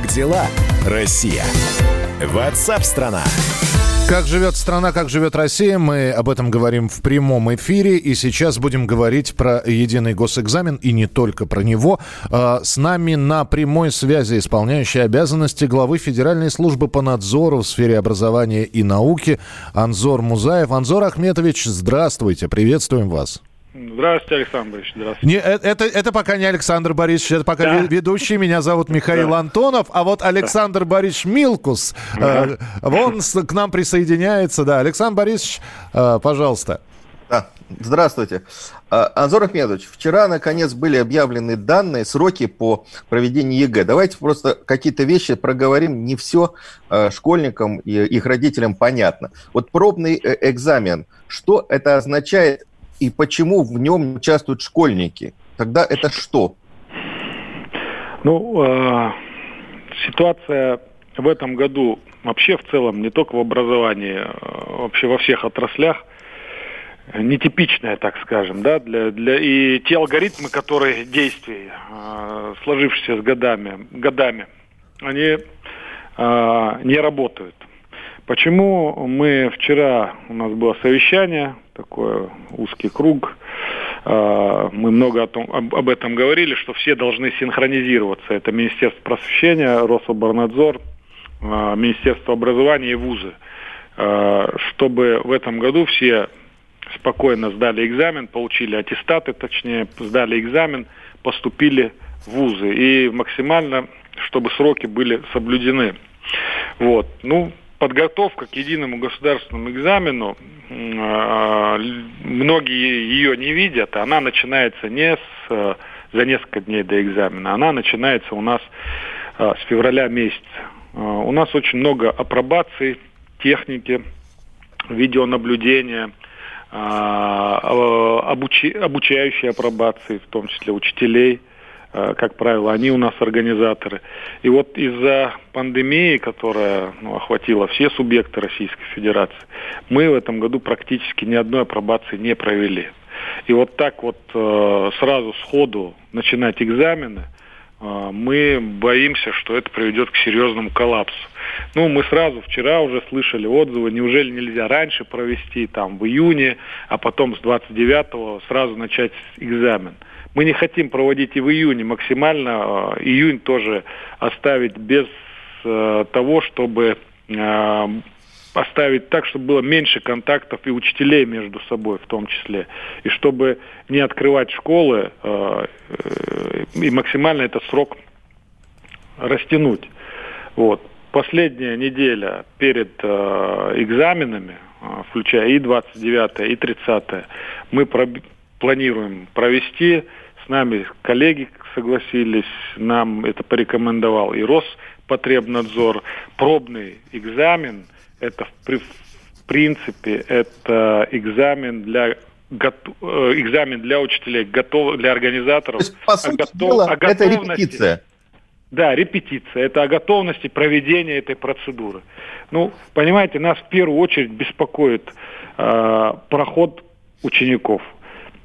Как дела, Россия? Ватсап-страна! Как живет страна, как живет Россия, мы об этом говорим в прямом эфире. И сейчас будем говорить про единый госэкзамен и не только про него. А, с нами на прямой связи исполняющий обязанности главы Федеральной службы по надзору в сфере образования и науки Анзор Музаев. Анзор Ахметович, здравствуйте, приветствуем вас. Здравствуйте, Александр Борисович. Здравствуйте. Не, э, это, это пока не Александр Борисович, это пока да. ведущий. Меня зовут Михаил да. Антонов, а вот Александр да. Борисович Милкус, да. э, он с, к нам присоединяется. Да, Александр Борисович, э, пожалуйста. Да. Здравствуйте. А, Анзор Ахмедович, вчера, наконец, были объявлены данные, сроки по проведению ЕГЭ. Давайте просто какие-то вещи проговорим. Не все э, школьникам и их родителям понятно. Вот пробный э, экзамен, что это означает и почему в нем участвуют школьники? Тогда это что? Ну, э, ситуация в этом году вообще в целом, не только в образовании, а вообще во всех отраслях, нетипичная, так скажем, да, для, для и те алгоритмы, которые действий, э, сложившиеся с годами, годами, они э, не работают. Почему мы вчера, у нас было совещание, такой узкий круг, а, мы много о том, об, об этом говорили, что все должны синхронизироваться. Это Министерство просвещения, Рособорнадзор, а, Министерство образования и вузы. А, чтобы в этом году все спокойно сдали экзамен, получили аттестаты, точнее, сдали экзамен, поступили в вузы. И максимально, чтобы сроки были соблюдены. Вот. Ну, подготовка к единому государственному экзамену, а, многие ее не видят, она начинается не с, э, за несколько дней до экзамена, она начинается у нас а, с февраля месяца. А, у нас очень много апробаций, техники, видеонаблюдения, обучающие апробации, в том числе учителей – Э, как правило, они у нас организаторы. И вот из-за пандемии, которая ну, охватила все субъекты Российской Федерации, мы в этом году практически ни одной апробации не провели. И вот так вот э, сразу сходу начинать экзамены, э, мы боимся, что это приведет к серьезному коллапсу. Ну, мы сразу вчера уже слышали отзывы, неужели нельзя раньше провести, там, в июне, а потом с 29-го сразу начать экзамен. Мы не хотим проводить и в июне максимально. А, июнь тоже оставить без э, того, чтобы э, поставить так, чтобы было меньше контактов и учителей между собой в том числе. И чтобы не открывать школы э, и максимально этот срок растянуть. Вот. Последняя неделя перед экзаменами, включая и 29 и 30 мы планируем провести. С нами коллеги согласились, нам это порекомендовал и Роспотребнадзор. Пробный экзамен, это в, принципе, это экзамен для готов, э, экзамен для учителей, готов, для организаторов. То есть, по сути готов, дела, это репетиция. Да, репетиция. Это о готовности проведения этой процедуры. Ну, понимаете, нас в первую очередь беспокоит э, проход учеников.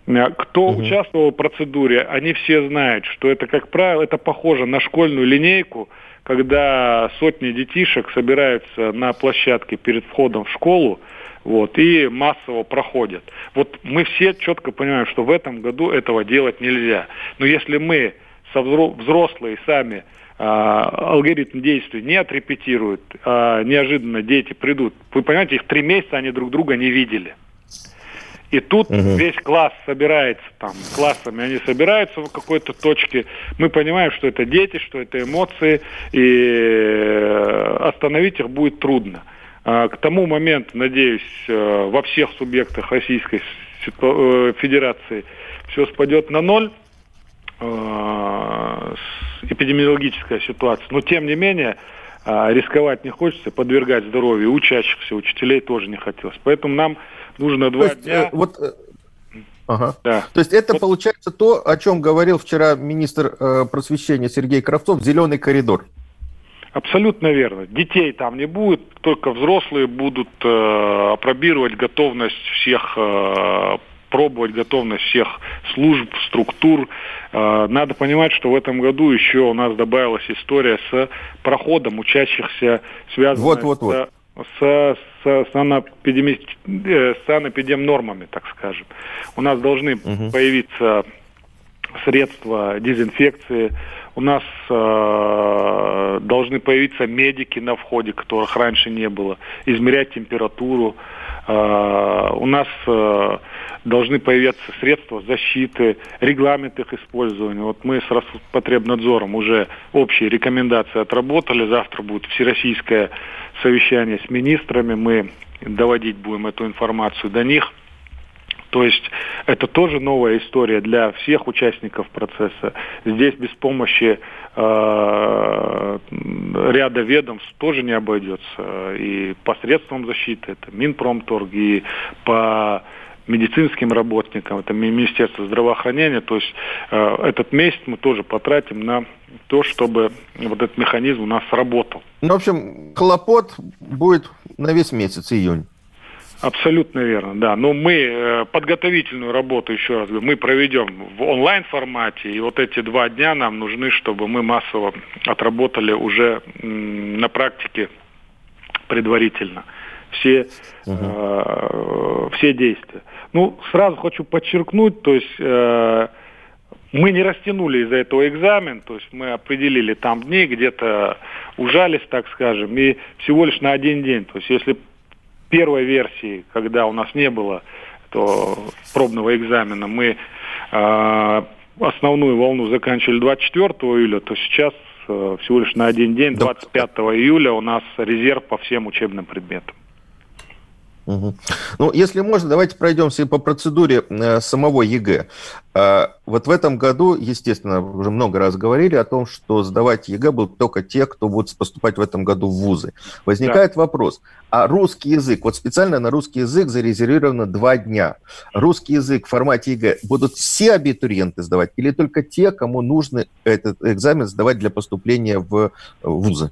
Э, кто угу. участвовал в процедуре, они все знают, что это, как правило, это похоже на школьную линейку, когда сотни детишек собираются на площадке перед входом в школу, вот, и массово проходят. Вот мы все четко понимаем, что в этом году этого делать нельзя. Но если мы со взрослые сами а, алгоритм действий не отрепетируют, а неожиданно дети придут. Вы понимаете, их три месяца они друг друга не видели. И тут угу. весь класс собирается, там, классами они собираются в какой-то точке. Мы понимаем, что это дети, что это эмоции, и э, остановить их будет трудно. А, к тому моменту, надеюсь, э, во всех субъектах Российской э, Федерации все спадет на ноль эпидемиологическая ситуация. Но тем не менее, рисковать не хочется, подвергать здоровью учащихся, учителей тоже не хотелось. Поэтому нам нужно два есть, дня. Э, вот, э, Ага. Да. То есть это вот. получается то, о чем говорил вчера министр э, просвещения Сергей Кравцов, зеленый коридор. Абсолютно верно. Детей там не будет, только взрослые будут э, опробировать готовность всех э, опробовать готовность всех служб, структур. Э, надо понимать, что в этом году еще у нас добавилась история с проходом учащихся, связанная вот, вот, вот. с, с, с, санэпидеми, э, санэпидем нормами, так скажем. У нас должны угу. появиться средства дезинфекции, у нас э, должны появиться медики на входе, которых раньше не было, измерять температуру. Э, у нас э, должны появиться средства защиты, регламент их использования. Вот мы с Роспотребнадзором уже общие рекомендации отработали. Завтра будет всероссийское совещание с министрами. Мы доводить будем эту информацию до них – то есть это тоже новая история для всех участников процесса. Здесь без помощи э, ряда ведомств тоже не обойдется. И посредством защиты, это Минпромторг, и по медицинским работникам, это Министерство здравоохранения. То есть э, этот месяц мы тоже потратим на то, чтобы вот этот механизм у нас работал. Ну, в общем, хлопот будет на весь месяц, июнь. Абсолютно верно, да. Но мы э, подготовительную работу, еще раз говорю, мы проведем в онлайн-формате, и вот эти два дня нам нужны, чтобы мы массово отработали уже на практике предварительно все, угу. э, все действия. Ну, сразу хочу подчеркнуть, то есть э, мы не растянули из-за этого экзамен, то есть мы определили там дни, где-то ужались, так скажем, и всего лишь на один день. То есть если первой версии, когда у нас не было то пробного экзамена, мы э, основную волну заканчивали 24 июля, то сейчас э, всего лишь на один день, 25 июля, у нас резерв по всем учебным предметам. Угу. Ну, если можно, давайте пройдемся по процедуре э, самого ЕГЭ. Э, вот в этом году, естественно, уже много раз говорили о том, что сдавать ЕГЭ будут только те, кто будет поступать в этом году в вузы. Возникает да. вопрос, а русский язык, вот специально на русский язык зарезервировано два дня. Русский язык в формате ЕГЭ будут все абитуриенты сдавать или только те, кому нужно этот экзамен сдавать для поступления в вузы?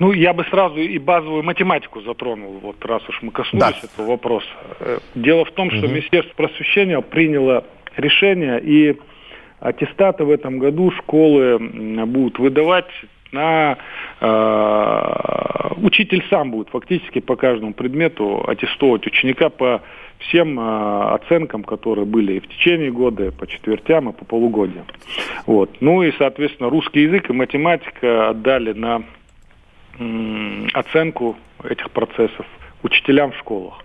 Ну, я бы сразу и базовую математику затронул, вот раз уж мы коснулись да. этого вопроса. Э, дело в том, что угу. Министерство просвещения приняло решение, и аттестаты в этом году школы будут выдавать на э, учитель сам будет фактически по каждому предмету аттестовать ученика по всем э, оценкам, которые были и в течение года, и по четвертям, и по полугодиям. Вот. Ну и, соответственно, русский язык и математика отдали на оценку этих процессов учителям в школах.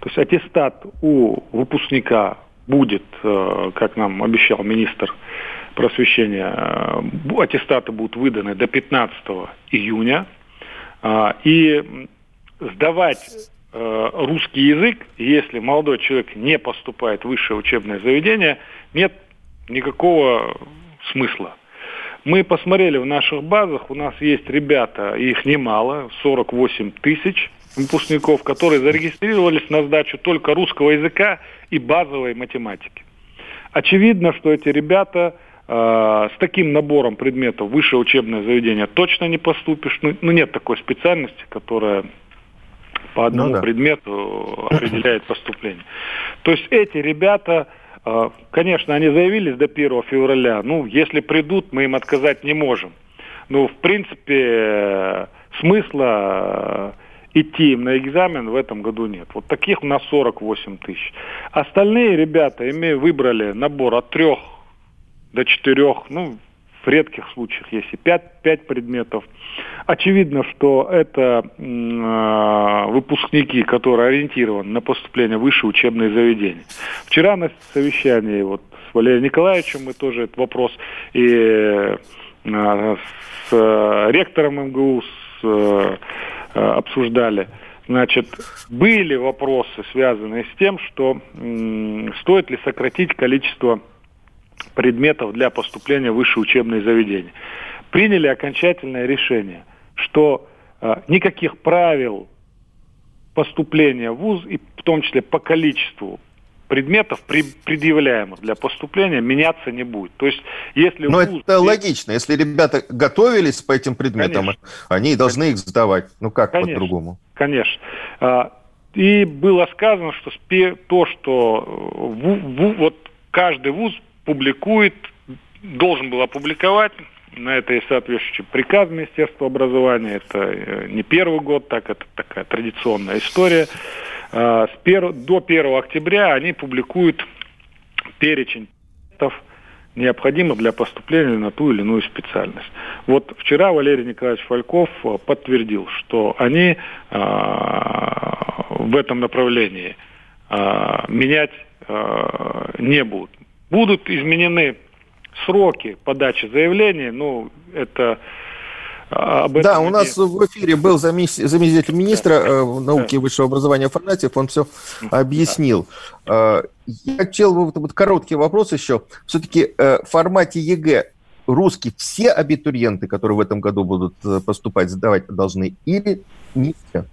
То есть аттестат у выпускника будет, э, как нам обещал министр просвещения, э, аттестаты будут выданы до 15 июня. А, и сдавать э, русский язык, если молодой человек не поступает в высшее учебное заведение, нет никакого смысла. Мы посмотрели в наших базах, у нас есть ребята, их немало, 48 тысяч выпускников, которые зарегистрировались на сдачу только русского языка и базовой математики. Очевидно, что эти ребята э, с таким набором предметов высшее учебное заведение точно не поступишь. Ну, ну нет такой специальности, которая по одному ну, да. предмету определяет поступление. То есть эти ребята конечно, они заявились до 1 февраля. Ну, если придут, мы им отказать не можем. Ну, в принципе, смысла э, идти им на экзамен в этом году нет. Вот таких у нас 48 тысяч. Остальные ребята ими выбрали набор от трех до четырех, ну, в редких случаях есть и 5, 5 предметов. Очевидно, что это э, выпускники, которые ориентированы на поступление в высшие учебные заведения. Вчера на совещании вот, с Валерием Николаевичем мы тоже этот вопрос и э, с э, ректором МГУ с, э, обсуждали. Значит, были вопросы, связанные с тем, что э, стоит ли сократить количество предметов для поступления в высшее учебное заведение. Приняли окончательное решение, что э, никаких правил поступления в ВУЗ, и в том числе по количеству предметов, при, предъявляемых для поступления, меняться не будет. То есть, если Но ВУЗ... это логично. Если ребята готовились по этим предметам, Конечно. они должны Конечно. их сдавать. Ну как по-другому? Конечно. А, и было сказано, что то, что в, в, вот каждый вуз публикует, должен был опубликовать, на это есть соответствующий приказ Министерства образования, это э, не первый год, так это такая традиционная история. А, с 1, до 1 октября они публикуют перечень необходимых для поступления на ту или иную специальность. Вот вчера Валерий Николаевич Фальков э, подтвердил, что они а, в этом направлении менять не будут. Будут изменены сроки подачи заявлений, ну, это а, об этом да, у нас в эфире был заместитель министра да. Э, науки и высшего образования Афанасьев, он все объяснил. Да. Я хотел вот, вот короткий вопрос еще. Все-таки э, в формате ЕГЭ русский все абитуриенты, которые в этом году будут э, поступать, сдавать должны или не все?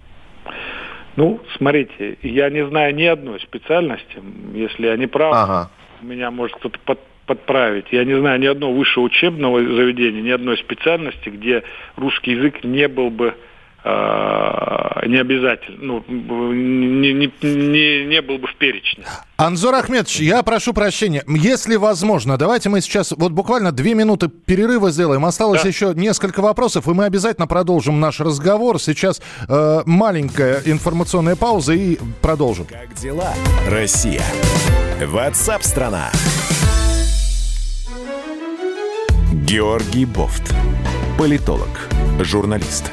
Ну, смотрите, я не знаю ни одной специальности, если я не прав, ага. Меня может кто-то под, подправить. Я не знаю ни одного высшего учебного заведения, ни одной специальности, где русский язык не был бы не обязательно, ну, не, не, не, не был бы в перечне. Анзор Ахмедович, я прошу прощения. Если возможно, давайте мы сейчас вот буквально две минуты перерыва сделаем. Осталось да. еще несколько вопросов, и мы обязательно продолжим наш разговор. Сейчас э, маленькая информационная пауза и продолжим. Как дела, Россия? Ватсап-страна! Георгий Бофт. Политолог, журналист,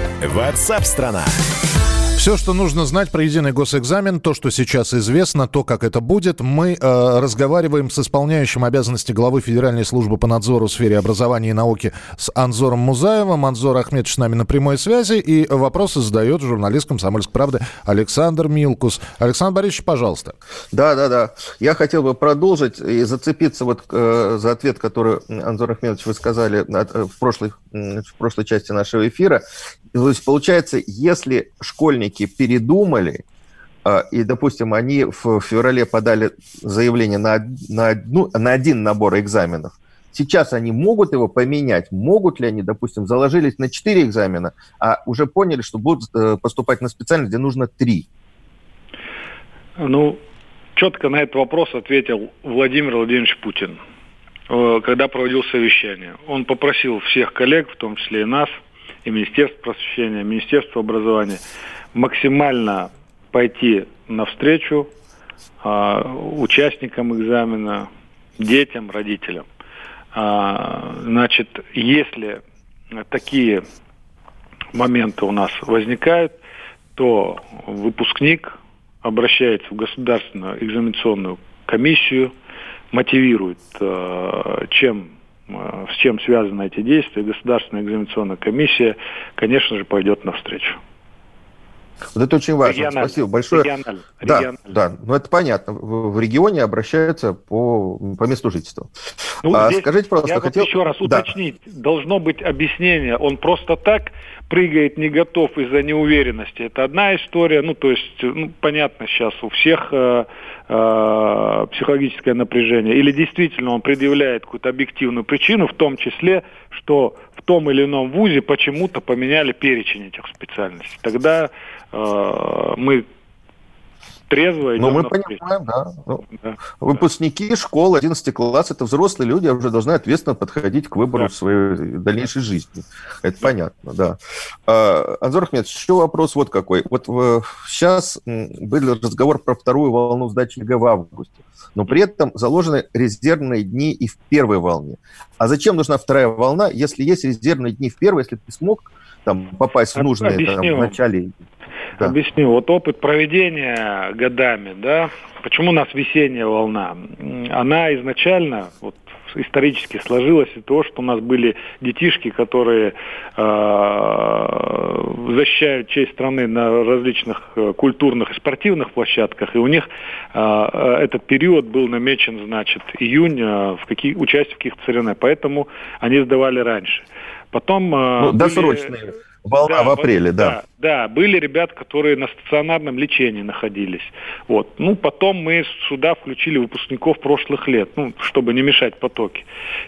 Ватсап-страна! Все, что нужно знать про единый госэкзамен, то, что сейчас известно, то, как это будет, мы э, разговариваем с исполняющим обязанности главы Федеральной службы по надзору в сфере образования и науки с Анзором Музаевым. Анзор Ахмедович с нами на прямой связи, и вопросы задает журналист «Комсомольской правды» Александр Милкус. Александр Борисович, пожалуйста. Да, да, да. Я хотел бы продолжить и зацепиться вот э, за ответ, который, Анзор Ахмедович, вы сказали э, в прошлой, в прошлой части нашего эфира. То есть, получается, если школьники передумали, а, и, допустим, они в феврале подали заявление на, на, одну, на один набор экзаменов, сейчас они могут его поменять? Могут ли они, допустим, заложились на 4 экзамена, а уже поняли, что будут э, поступать на специальность, где нужно 3? Ну, четко на этот вопрос ответил Владимир Владимирович Путин, э, когда проводил совещание. Он попросил всех коллег, в том числе и нас, и Министерство просвещения, Министерство образования максимально пойти навстречу э, участникам экзамена, детям, родителям. А, значит, если такие моменты у нас возникают, то выпускник обращается в государственную экзаменационную комиссию, мотивирует, э, чем с чем связаны эти действия, Государственная экзаменационная комиссия, конечно же, пойдет навстречу. Вот это очень важно. Региональ. Спасибо большое. Региональ. Да, Региональ. да, ну это понятно. В, в регионе обращаются по, по месту жительства. Ну, а, скажите, пожалуйста, я хотел... еще раз уточнить. Да. Должно быть объяснение. Он просто так прыгает не готов из-за неуверенности. Это одна история. Ну, то есть, ну, понятно сейчас у всех э, э, психологическое напряжение. Или действительно он предъявляет какую-то объективную причину, в том числе, что в том или ином вузе почему-то поменяли перечень этих специальностей. Тогда мы трезво идем Ну, мы понимаем, да. Ну, да. Выпускники да. школы 11 класс – это взрослые люди, уже должны ответственно подходить к выбору да. своей дальнейшей жизни. Это да. понятно, да. А, Анзор Ахмедович, еще вопрос вот какой. Вот сейчас был разговор про вторую волну сдачи ЕГЭ в августе, но при этом заложены резервные дни и в первой волне. А зачем нужна вторая волна, если есть резервные дни в первой, если ты смог там, попасть в нужные там, в начале да. Объясню. Вот опыт проведения годами, да, почему у нас весенняя волна? Она изначально, вот исторически сложилось и то, что у нас были детишки, которые э, защищают честь страны на различных э, культурных и спортивных площадках, и у них э, этот период был намечен, значит, июнь э, в какие, участие в каких-то соревнованиях, поэтому они сдавали раньше. Потом... Э, ну, были... досрочные Волна да, в апреле, да. да. Да, были ребята, которые на стационарном лечении находились. Вот. Ну, потом мы сюда включили выпускников прошлых лет, ну, чтобы не мешать потоки.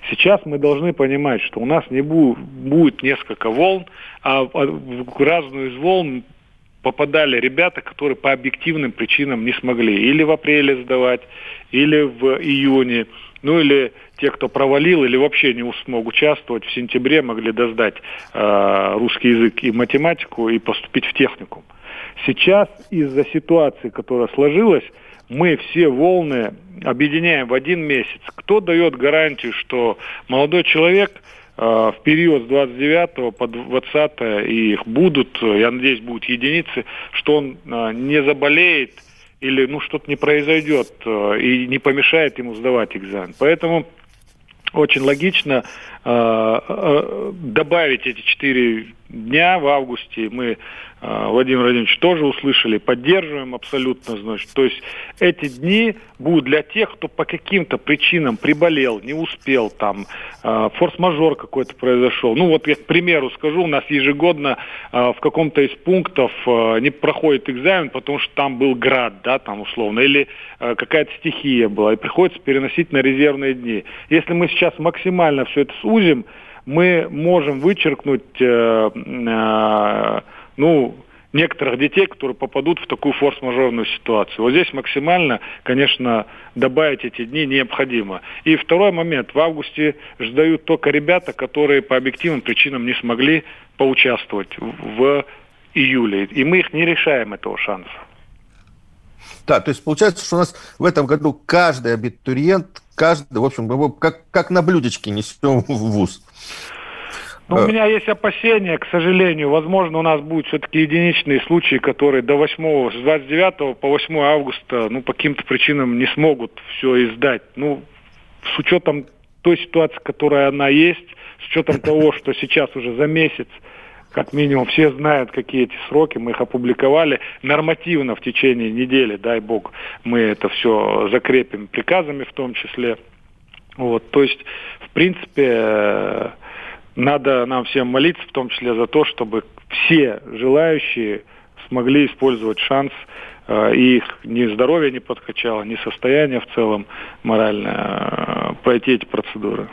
Сейчас мы должны понимать, что у нас не будет, будет несколько волн, а в разную из волн попадали ребята, которые по объективным причинам не смогли или в апреле сдавать, или в июне, ну или те, кто провалил или вообще не смог участвовать, в сентябре могли доздать э, русский язык и математику и поступить в техникум. Сейчас из-за ситуации, которая сложилась, мы все волны объединяем в один месяц. Кто дает гарантию, что молодой человек э, в период с 29 по 20 и их будут, я надеюсь, будут единицы, что он э, не заболеет или ну что-то не произойдет э, и не помешает ему сдавать экзамен. Поэтому очень логично э, э, добавить эти четыре дня в августе. Мы а, Владимир Владимирович тоже услышали, поддерживаем абсолютно, значит. То есть эти дни будут для тех, кто по каким-то причинам приболел, не успел, там, а, форс-мажор какой-то произошел. Ну вот я к примеру скажу, у нас ежегодно а, в каком-то из пунктов не проходит экзамен, потому что там был град, да, там условно, или какая-то стихия была, и приходится переносить на резервные дни. Если мы сейчас максимально все это сузим, мы можем вычеркнуть э, э, ну, некоторых детей, которые попадут в такую форс-мажорную ситуацию. Вот здесь максимально, конечно, добавить эти дни необходимо. И второй момент. В августе ждают только ребята, которые по объективным причинам не смогли поучаствовать в июле. И мы их не решаем этого шанса. Да, то есть получается, что у нас в этом году каждый абитуриент, каждый, в общем, как, как на блюдечке несем в ВУЗ. Ну, у меня есть опасения, к сожалению. Возможно, у нас будут все-таки единичные случаи, которые до 8, с 29 по 8 августа, ну, по каким-то причинам не смогут все издать. Ну, с учетом той ситуации, которая она есть, с учетом того, что сейчас уже за месяц как минимум все знают, какие эти сроки, мы их опубликовали нормативно в течение недели, дай бог, мы это все закрепим приказами в том числе. Вот, то есть, в принципе, надо нам всем молиться, в том числе за то, чтобы все желающие смогли использовать шанс, э, и их ни здоровье не подкачало, ни состояние в целом морально э, пройти эти процедуры.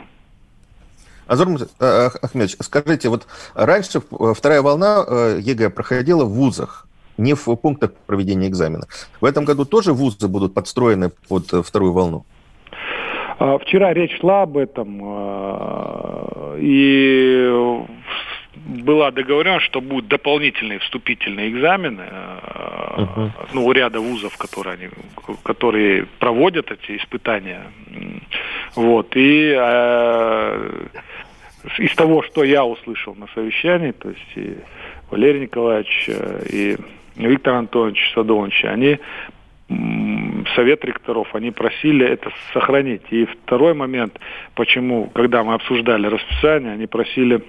Анзор э, Ахмедович, скажите, вот раньше вторая волна ЕГЭ проходила в вузах, не в пунктах проведения экзамена. В этом году тоже вузы будут подстроены под вторую волну? А, вчера речь шла об этом, а, и была договоренность, что будут дополнительные вступительные экзамены uh-huh. ну, у ряда вузов, которые, они, которые проводят эти испытания. Вот. И э, из того, что я услышал на совещании, то есть и Валерий Николаевич, и Виктор Антонович Садович, они совет ректоров, они просили это сохранить. И второй момент, почему, когда мы обсуждали расписание, они просили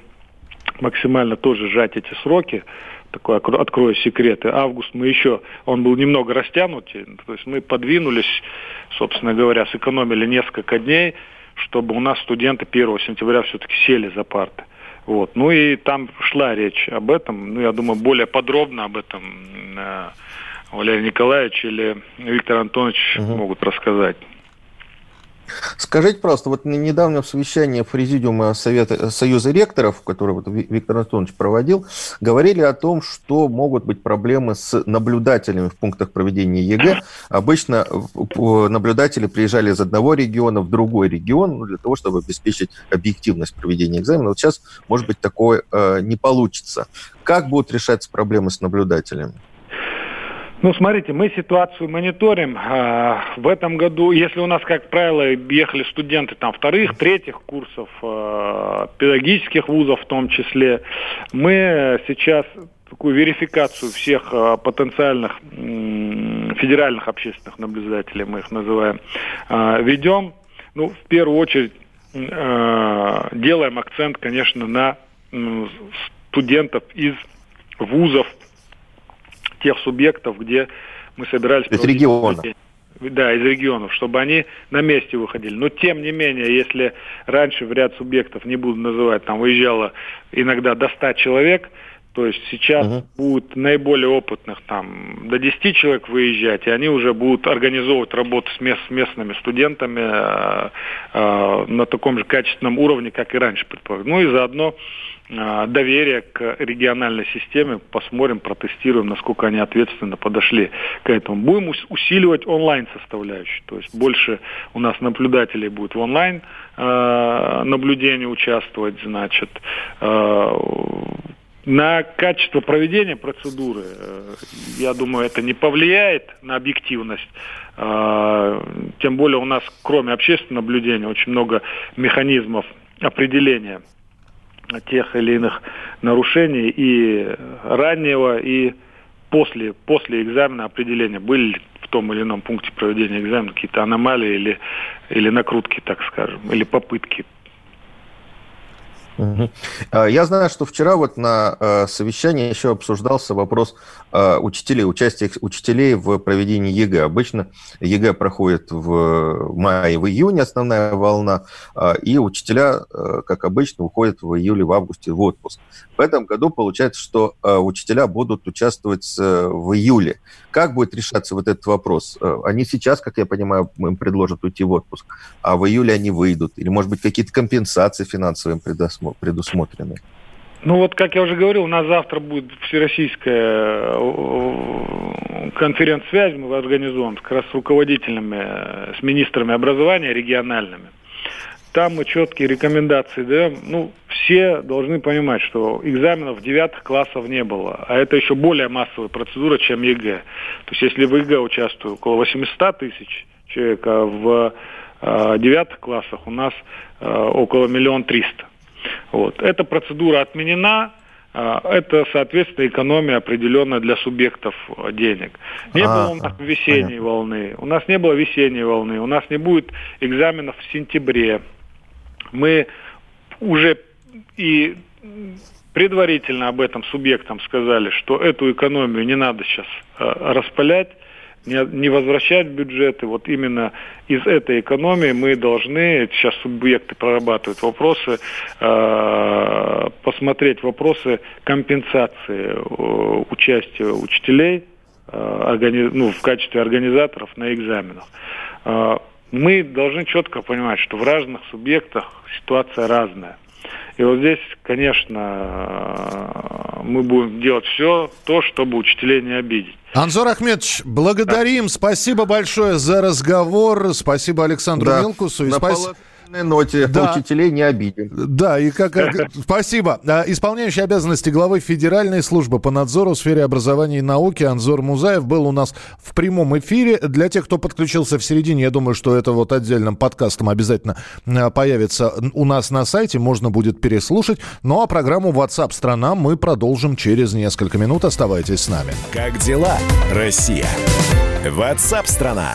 максимально тоже сжать эти сроки, такой открою секреты. Август мы еще, он был немного растянут, то есть мы подвинулись, собственно говоря, сэкономили несколько дней, чтобы у нас студенты 1 сентября все-таки сели за парты. Вот. Ну и там шла речь об этом, ну я думаю, более подробно об этом э, Валерий Николаевич или Виктор Антонович угу. могут рассказать. Скажите, просто, вот на недавнем совещании Президиума Совета, Союза ректоров, который вот Виктор Антонович проводил, говорили о том, что могут быть проблемы с наблюдателями в пунктах проведения ЕГЭ. Обычно наблюдатели приезжали из одного региона в другой регион ну, для того, чтобы обеспечить объективность проведения экзамена. Вот сейчас, может быть, такое э, не получится. Как будут решаться проблемы с наблюдателями? Ну, смотрите, мы ситуацию мониторим. А, в этом году, если у нас, как правило, ехали студенты там вторых, третьих курсов, а, педагогических вузов в том числе, мы сейчас такую верификацию всех а, потенциальных федеральных общественных наблюдателей, мы их называем, ведем. Ну, в первую очередь, делаем акцент, конечно, на студентов из вузов, тех субъектов, где мы собирались... Из региона. Да, из регионов, чтобы они на месте выходили. Но тем не менее, если раньше в ряд субъектов, не буду называть, там выезжало иногда до 100 человек, то есть сейчас uh-huh. будут наиболее опытных там до 10 человек выезжать, и они уже будут организовывать работу с, мест, с местными студентами э, э, на таком же качественном уровне, как и раньше предполагалось. Ну и заодно доверие к региональной системе, посмотрим, протестируем, насколько они ответственно подошли к этому. Будем усиливать онлайн составляющую, то есть больше у нас наблюдателей будет в онлайн э, наблюдении участвовать, значит, э, на качество проведения процедуры, э, я думаю, это не повлияет на объективность. Э, тем более у нас, кроме общественного наблюдения, очень много механизмов определения тех или иных нарушений и раннего, и после, после экзамена определения, были ли в том или ином пункте проведения экзамена какие-то аномалии или, или накрутки, так скажем, или попытки я знаю, что вчера вот на э, совещании еще обсуждался вопрос э, учителей, участия учителей в проведении ЕГЭ. Обычно ЕГЭ проходит в мае, в июне основная волна, а, и учителя, э, как обычно, уходят в июле, в августе в отпуск. В этом году получается, что учителя будут участвовать в июле. Как будет решаться вот этот вопрос? Они сейчас, как я понимаю, им предложат уйти в отпуск, а в июле они выйдут? Или, может быть, какие-то компенсации финансовые предусмотрены? Ну вот, как я уже говорил, у нас завтра будет всероссийская э, конференц-связь, мы организуем как раз с руководителями, э, с министрами образования региональными. Там мы четкие рекомендации даем. Ну, все должны понимать, что экзаменов девятых классов не было, а это еще более массовая процедура, чем ЕГЭ. То есть, если в ЕГЭ участвует около 800 тысяч человек, а в э, девятых классах у нас э, около миллион триста. Вот. Эта процедура отменена, а, это, соответственно, экономия определенная для субъектов денег. Не а, было у нас весенней понятно. волны. У нас не было весенней волны. У нас не будет экзаменов в сентябре. Мы уже и предварительно об этом субъектам сказали, что эту экономию не надо сейчас а, распылять не, возвращать бюджеты. Вот именно из этой экономии мы должны, сейчас субъекты прорабатывают вопросы, э, посмотреть вопросы компенсации э, участия учителей органи, ну, в качестве организаторов на экзаменах. Э, мы должны четко понимать, что в разных субъектах ситуация разная. И вот здесь, конечно, мы будем делать все то, чтобы учителей не обидеть. Анзор Ахмедович, благодарим. Спасибо большое за разговор. Спасибо Александру да. Милкусу. И спасибо позитивной ноте да. учителей не обидим. Да, и как... Спасибо. А, исполняющий обязанности главы Федеральной службы по надзору в сфере образования и науки Анзор Музаев был у нас в прямом эфире. Для тех, кто подключился в середине, я думаю, что это вот отдельным подкастом обязательно а, появится у нас на сайте, можно будет переслушать. Ну а программу WhatsApp страна мы продолжим через несколько минут. Оставайтесь с нами. Как дела, Россия? WhatsApp страна.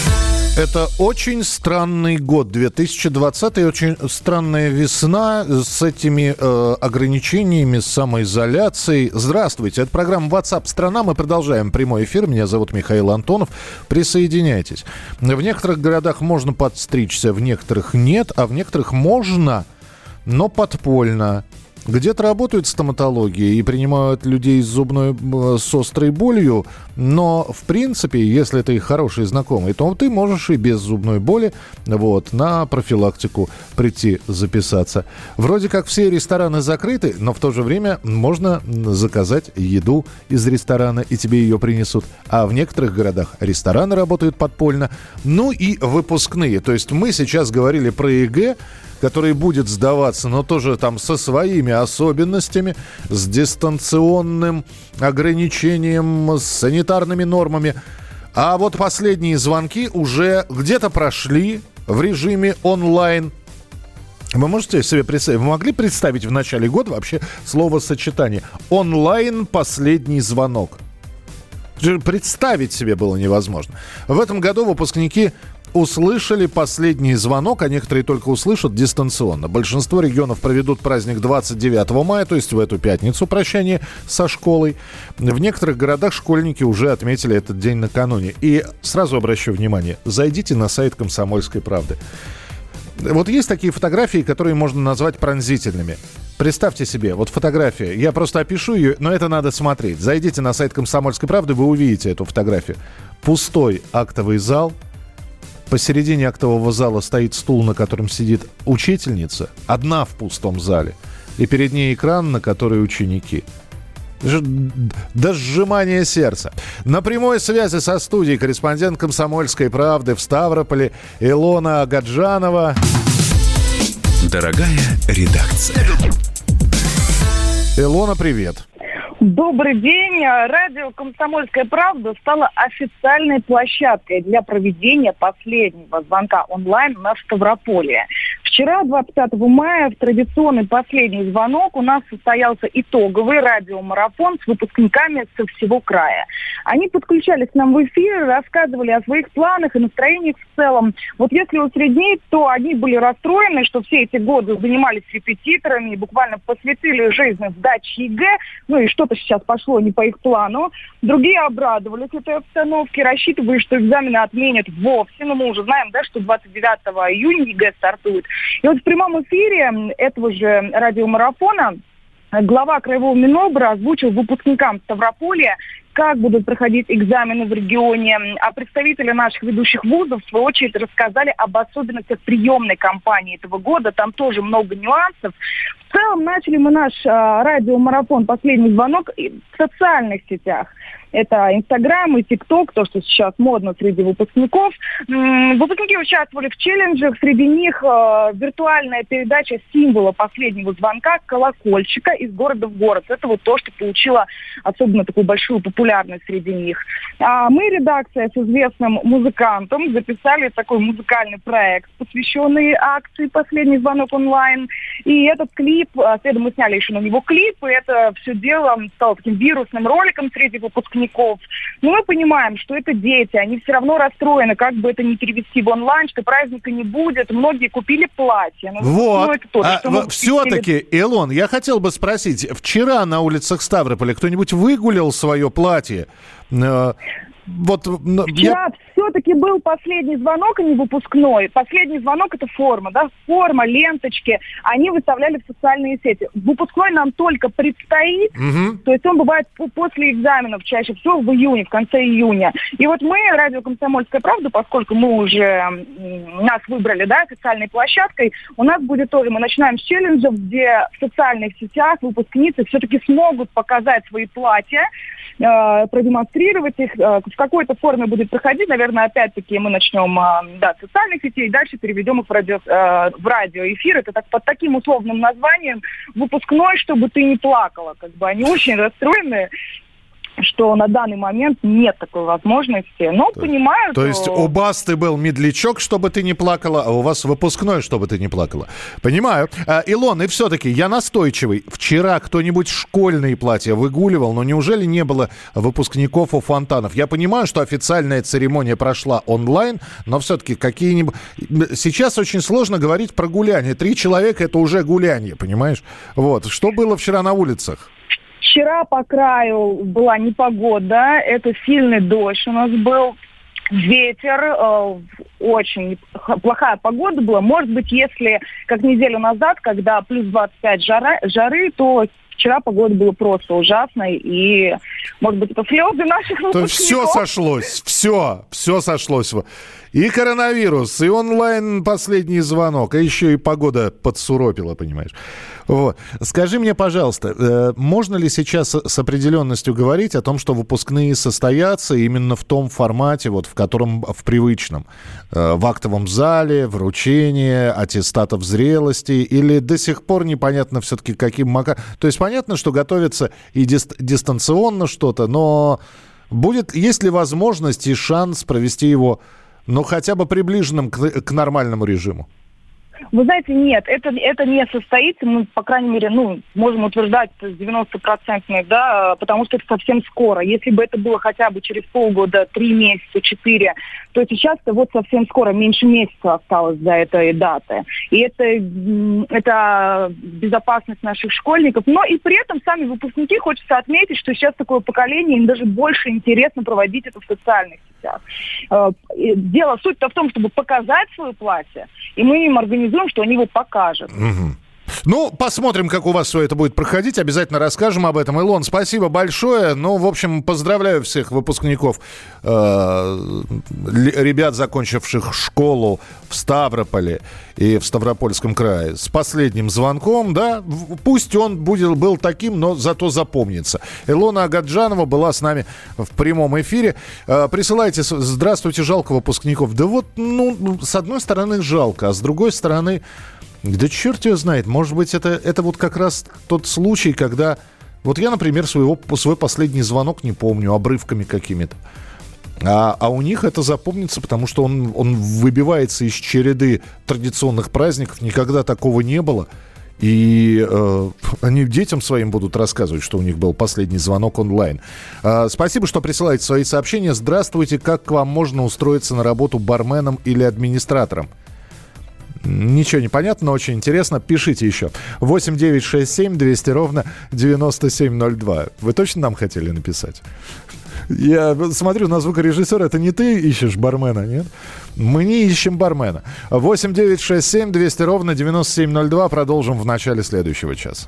Это очень странный год, 2020, очень странная весна с этими э, ограничениями, с самоизоляцией. Здравствуйте, это программа WhatsApp страна. Мы продолжаем прямой эфир. Меня зовут Михаил Антонов. Присоединяйтесь. В некоторых городах можно подстричься, в некоторых нет, а в некоторых можно но подпольно. Где-то работают стоматологии и принимают людей с зубной с острой болью, но в принципе, если ты хороший знакомый, то ты можешь и без зубной боли вот, на профилактику прийти записаться. Вроде как все рестораны закрыты, но в то же время можно заказать еду из ресторана и тебе ее принесут. А в некоторых городах рестораны работают подпольно. Ну и выпускные. То есть мы сейчас говорили про ЕГЭ, который будет сдаваться, но тоже там со своими особенностями, с дистанционным ограничением, с санитарными нормами. А вот последние звонки уже где-то прошли в режиме онлайн. Вы можете себе представить, вы могли представить в начале года вообще словосочетание «онлайн последний звонок»? Представить себе было невозможно. В этом году выпускники услышали последний звонок, а некоторые только услышат дистанционно. Большинство регионов проведут праздник 29 мая, то есть в эту пятницу прощание со школой. В некоторых городах школьники уже отметили этот день накануне. И сразу обращу внимание, зайдите на сайт «Комсомольской правды». Вот есть такие фотографии, которые можно назвать пронзительными. Представьте себе, вот фотография, я просто опишу ее, но это надо смотреть. Зайдите на сайт «Комсомольской правды», вы увидите эту фотографию. Пустой актовый зал – Посередине актового зала стоит стул, на котором сидит учительница, одна в пустом зале. И перед ней экран, на который ученики. До сжимания сердца. На прямой связи со студией корреспондент «Комсомольской правды» в Ставрополе Илона Агаджанова. Дорогая редакция. Илона, привет. Добрый день. Радио «Комсомольская правда» стала официальной площадкой для проведения последнего звонка онлайн на Ставрополе. Вчера, 25 мая, в традиционный последний звонок у нас состоялся итоговый радиомарафон с выпускниками со всего края. Они подключались к нам в эфир, рассказывали о своих планах и настроениях в целом. Вот если усреднить, то они были расстроены, что все эти годы занимались репетиторами и буквально посвятили жизнь сдаче ЕГЭ, ну и что-то сейчас пошло не по их плану. Другие обрадовались этой обстановке, рассчитывая, что экзамены отменят вовсе. Но мы уже знаем, да, что 29 июня ЕГЭ стартует. И вот в прямом эфире этого же радиомарафона глава Краевого Минобра озвучил выпускникам Ставрополья, как будут проходить экзамены в регионе. А представители наших ведущих вузов, в свою очередь, рассказали об особенностях приемной кампании этого года. Там тоже много нюансов. В целом начали мы наш а, радиомарафон «Последний звонок» в социальных сетях. Это Инстаграм и ТикТок, то, что сейчас модно среди выпускников. Выпускники участвовали в челленджах. Среди них э, виртуальная передача символа последнего звонка колокольчика из города в город. Это вот то, что получило особенно такую большую популярность среди них. А мы, редакция с известным музыкантом, записали такой музыкальный проект, посвященный акции «Последний звонок онлайн». И этот клип, а, следом мы сняли еще на него клип, и это все дело стало таким вирусным роликом среди выпускников. Но мы понимаем, что это дети, они все равно расстроены, как бы это ни перевести в онлайн, что праздника не будет. Многие купили платье. Ну, вот. Ну, это тоже, а, все-таки, Илон, я хотел бы спросить, вчера на улицах Ставрополя кто-нибудь выгулял свое платье? Э, вот, Вчера я все-таки был последний звонок, а не выпускной. Последний звонок это форма, да, форма, ленточки. Они выставляли в социальные сети. Выпускной нам только предстоит, угу. то есть он бывает после экзаменов чаще всего в июне, в конце июня. И вот мы, радио «Комсомольская правда», поскольку мы уже нас выбрали, да, официальной площадкой, у нас будет тоже, мы начинаем с челленджев, где в социальных сетях выпускницы все-таки смогут показать свои платья, э, продемонстрировать их, э, в какой-то форме будет проходить, наверное, опять-таки мы начнем а, да, с социальных сетей, дальше переведем их в, радио, э, в радиоэфир. Это так, под таким условным названием «Выпускной, чтобы ты не плакала». Как бы они очень расстроены что на данный момент нет такой возможности. Но то, понимаю, То есть у Басты был медлячок, чтобы ты не плакала, а у вас выпускной, чтобы ты не плакала. Понимаю. А, Илон, и все-таки я настойчивый. Вчера кто-нибудь школьные платья выгуливал, но неужели не было выпускников у фонтанов? Я понимаю, что официальная церемония прошла онлайн, но все-таки какие-нибудь... Сейчас очень сложно говорить про гуляние. Три человека — это уже гуляние, понимаешь? Вот. Что было вчера на улицах? Вчера по краю была непогода, это сильный дождь у нас был. ветер, э, очень плохая погода была. Может быть, если как неделю назад, когда плюс 25 жара, жары, то вчера погода была просто ужасной, и, может быть, это слезы наших То есть все сошлось, все, все сошлось. И коронавирус, и онлайн последний звонок, а еще и погода подсуропила, понимаешь. Вот. Скажи мне, пожалуйста, э, можно ли сейчас с определенностью говорить о том, что выпускные состоятся именно в том формате, вот в котором в привычном, э, в актовом зале, вручение аттестатов зрелости, или до сих пор непонятно все-таки каким макаром? То есть понятно, что готовится и дистанционно что-то, но будет, есть ли возможность и шанс провести его, ну, хотя бы приближенным к, к нормальному режиму? Вы знаете, нет, это, это не состоится. Мы, по крайней мере, ну, можем утверждать 90-процентный, да, потому что это совсем скоро. Если бы это было хотя бы через полгода, три месяца, четыре, то сейчас-то вот совсем скоро, меньше месяца осталось до этой даты. И это, это безопасность наших школьников. Но и при этом сами выпускники, хочется отметить, что сейчас такое поколение, им даже больше интересно проводить это в социальных сетях. Э, дело, суть-то в том, чтобы показать свое платье, и мы им организуем, что они его покажут. Угу. Ну, посмотрим, как у вас все это будет проходить. Обязательно расскажем об этом. Илон, спасибо большое. Ну, в общем, поздравляю всех выпускников, э, ребят, закончивших школу в Ставрополе и в Ставропольском крае с последним звонком, да, пусть он будет, был таким, но зато запомнится. Илона Агаджанова была с нами в прямом эфире. Э, присылайте, здравствуйте, жалко выпускников. Да вот, ну, с одной стороны жалко, а с другой стороны да черт его знает. Может быть, это, это вот как раз тот случай, когда... Вот я, например, своего, свой последний звонок не помню, обрывками какими-то. А, а у них это запомнится, потому что он, он выбивается из череды традиционных праздников. Никогда такого не было. И э, они детям своим будут рассказывать, что у них был последний звонок онлайн. Э, спасибо, что присылаете свои сообщения. Здравствуйте, как к вам можно устроиться на работу барменом или администратором? Ничего не понятно, но очень интересно. Пишите еще. 8 9 6 7 200 ровно 9702. Вы точно нам хотели написать? Я смотрю на звукорежиссера, это не ты ищешь бармена, нет? Мы не ищем бармена. 8 9 6 7 200 ровно 9702. Продолжим в начале следующего часа.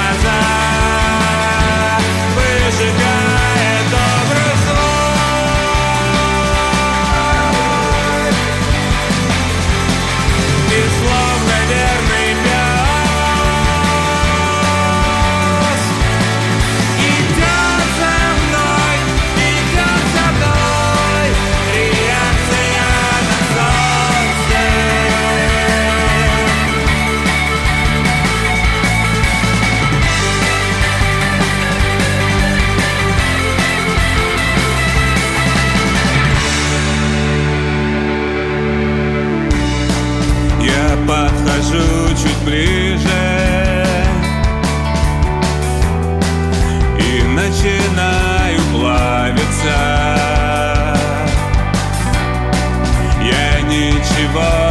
подхожу чуть ближе. И начинаю плавиться. Я ничего